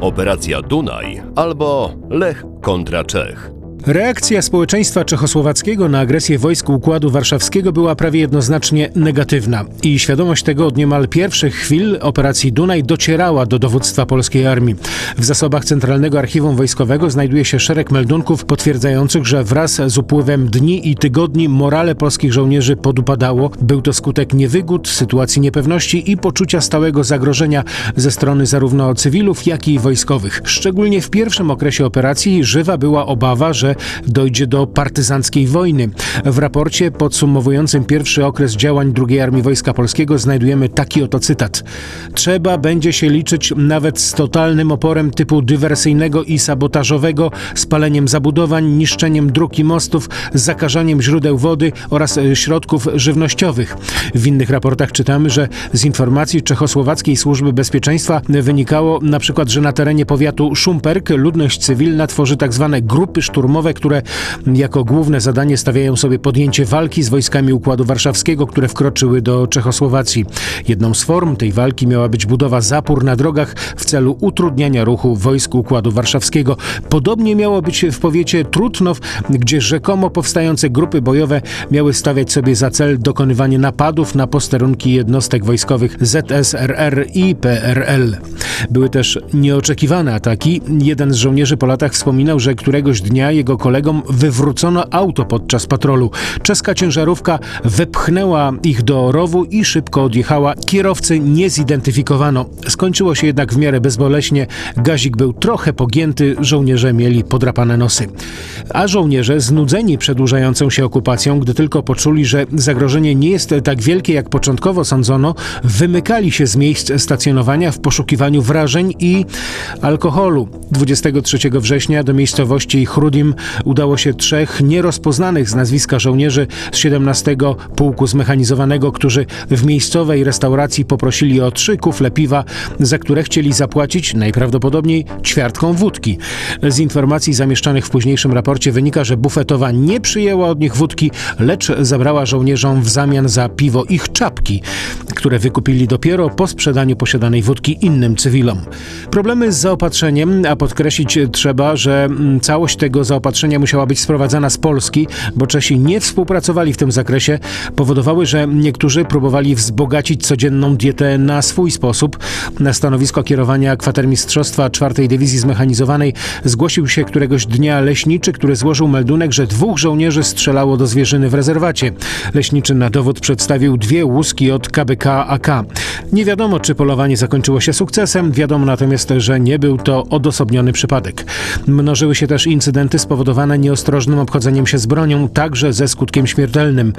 Operacja Dunaj albo Lech kontra Czech. Reakcja społeczeństwa czechosłowackiego na agresję wojsk Układu Warszawskiego była prawie jednoznacznie negatywna i świadomość tego od niemal pierwszych chwil operacji Dunaj docierała do dowództwa polskiej armii. W zasobach Centralnego Archiwum Wojskowego znajduje się szereg meldunków potwierdzających, że wraz z upływem dni i tygodni morale polskich żołnierzy podupadało. Był to skutek niewygód, sytuacji niepewności i poczucia stałego zagrożenia ze strony zarówno cywilów, jak i wojskowych. Szczególnie w pierwszym okresie operacji żywa była obawa, że dojdzie do partyzanckiej wojny. W raporcie podsumowującym pierwszy okres działań II Armii Wojska Polskiego znajdujemy taki oto cytat. Trzeba będzie się liczyć nawet z totalnym oporem typu dywersyjnego i sabotażowego, spaleniem zabudowań, niszczeniem dróg i mostów, zakażaniem źródeł wody oraz e, środków żywnościowych. W innych raportach czytamy, że z informacji Czechosłowackiej Służby Bezpieczeństwa wynikało na przykład, że na terenie powiatu Szumperk ludność cywilna tworzy tzw. Tak grupy szturmowe które jako główne zadanie stawiają sobie podjęcie walki z wojskami Układu Warszawskiego, które wkroczyły do Czechosłowacji. Jedną z form tej walki miała być budowa zapór na drogach w celu utrudniania ruchu wojsk Układu Warszawskiego. Podobnie miało być w powiecie Trutnow, gdzie rzekomo powstające grupy bojowe miały stawiać sobie za cel dokonywanie napadów na posterunki jednostek wojskowych ZSRR i PRL. Były też nieoczekiwane ataki. Jeden z żołnierzy po latach wspominał, że któregoś dnia jego kolegom wywrócono auto podczas patrolu. Czeska ciężarówka wepchnęła ich do rowu i szybko odjechała. Kierowcy nie zidentyfikowano. Skończyło się jednak w miarę bezboleśnie. Gazik był trochę pogięty, żołnierze mieli podrapane nosy. A żołnierze, znudzeni przedłużającą się okupacją, gdy tylko poczuli, że zagrożenie nie jest tak wielkie, jak początkowo sądzono, wymykali się z miejsc stacjonowania w poszukiwaniu wrażeń i alkoholu. 23 września do miejscowości Chrudim udało się trzech nierozpoznanych z nazwiska żołnierzy z 17 Pułku Zmechanizowanego, którzy w miejscowej restauracji poprosili o trzy kufle piwa, za które chcieli zapłacić najprawdopodobniej ćwiartką wódki. Z informacji zamieszczonych w późniejszym raporcie wynika, że bufetowa nie przyjęła od nich wódki, lecz zabrała żołnierzom w zamian za piwo ich czapki, które wykupili dopiero po sprzedaniu posiadanej wódki innym cywilom. Problemy z zaopatrzeniem, a podkreślić trzeba, że mm, całość tego zaopatrzenia musiała być sprowadzana z Polski, bo Czesi nie współpracowali w tym zakresie, powodowały, że niektórzy próbowali wzbogacić codzienną dietę na swój sposób. Na stanowisko kierowania kwatermistrzostwa 4 Dywizji Zmechanizowanej zgłosił się któregoś dnia leśniczy, który złożył meldunek, że dwóch żołnierzy strzelało do zwierzyny w rezerwacie. Leśniczy na dowód przedstawił dwie łuski od KBK AK. Nie wiadomo, czy polowanie zakończyło się sukcesem, wiadomo natomiast, że nie był to odosobniony przypadek. Mnożyły się też incydenty spowodowane nieostrożnym obchodzeniem się z bronią, także ze skutkiem śmiertelnym.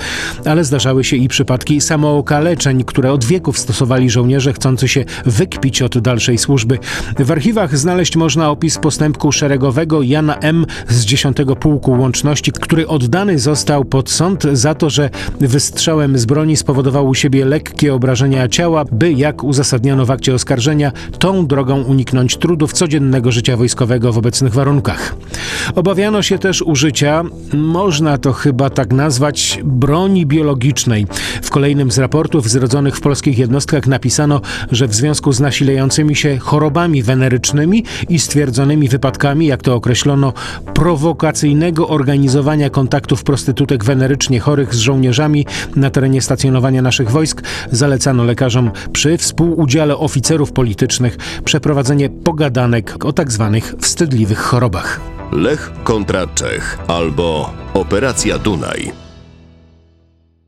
Ale zdarzały się i przypadki samookaleczeń, które od wieków stosowali żołnierze chcący się wykpić od dalszej służby. W archiwach znaleźć można opis postępku szeregowego Jana M. z 10 Pułku Łączności, który oddany został pod sąd za to, że wystrzałem z broni spowodował u siebie lekkie obrażenia ciała, by, jak uzasadniono w akcie oskarżenia, tą drogą uniknąć trudów codziennego życia wojskowego w obecnych warunkach. Obawiano się też użycia, można to chyba tak nazwać, broni biologicznej. W kolejnym z raportów zrodzonych w polskich jednostkach napisano, że w związku z nasilającymi się chorobami wenerycznymi i stwierdzonymi wypadkami, jak to określono, prowokacyjnego organizowania kontaktów prostytutek wenerycznie chorych z żołnierzami na terenie stacjonowania naszych wojsk, zalecano lekarzom przy współudziale oficerów politycznych przeprowadzenie pogadanek o tzw. Tak wstydliwych chorobach. Lech kontra Czech albo Operacja Dunaj.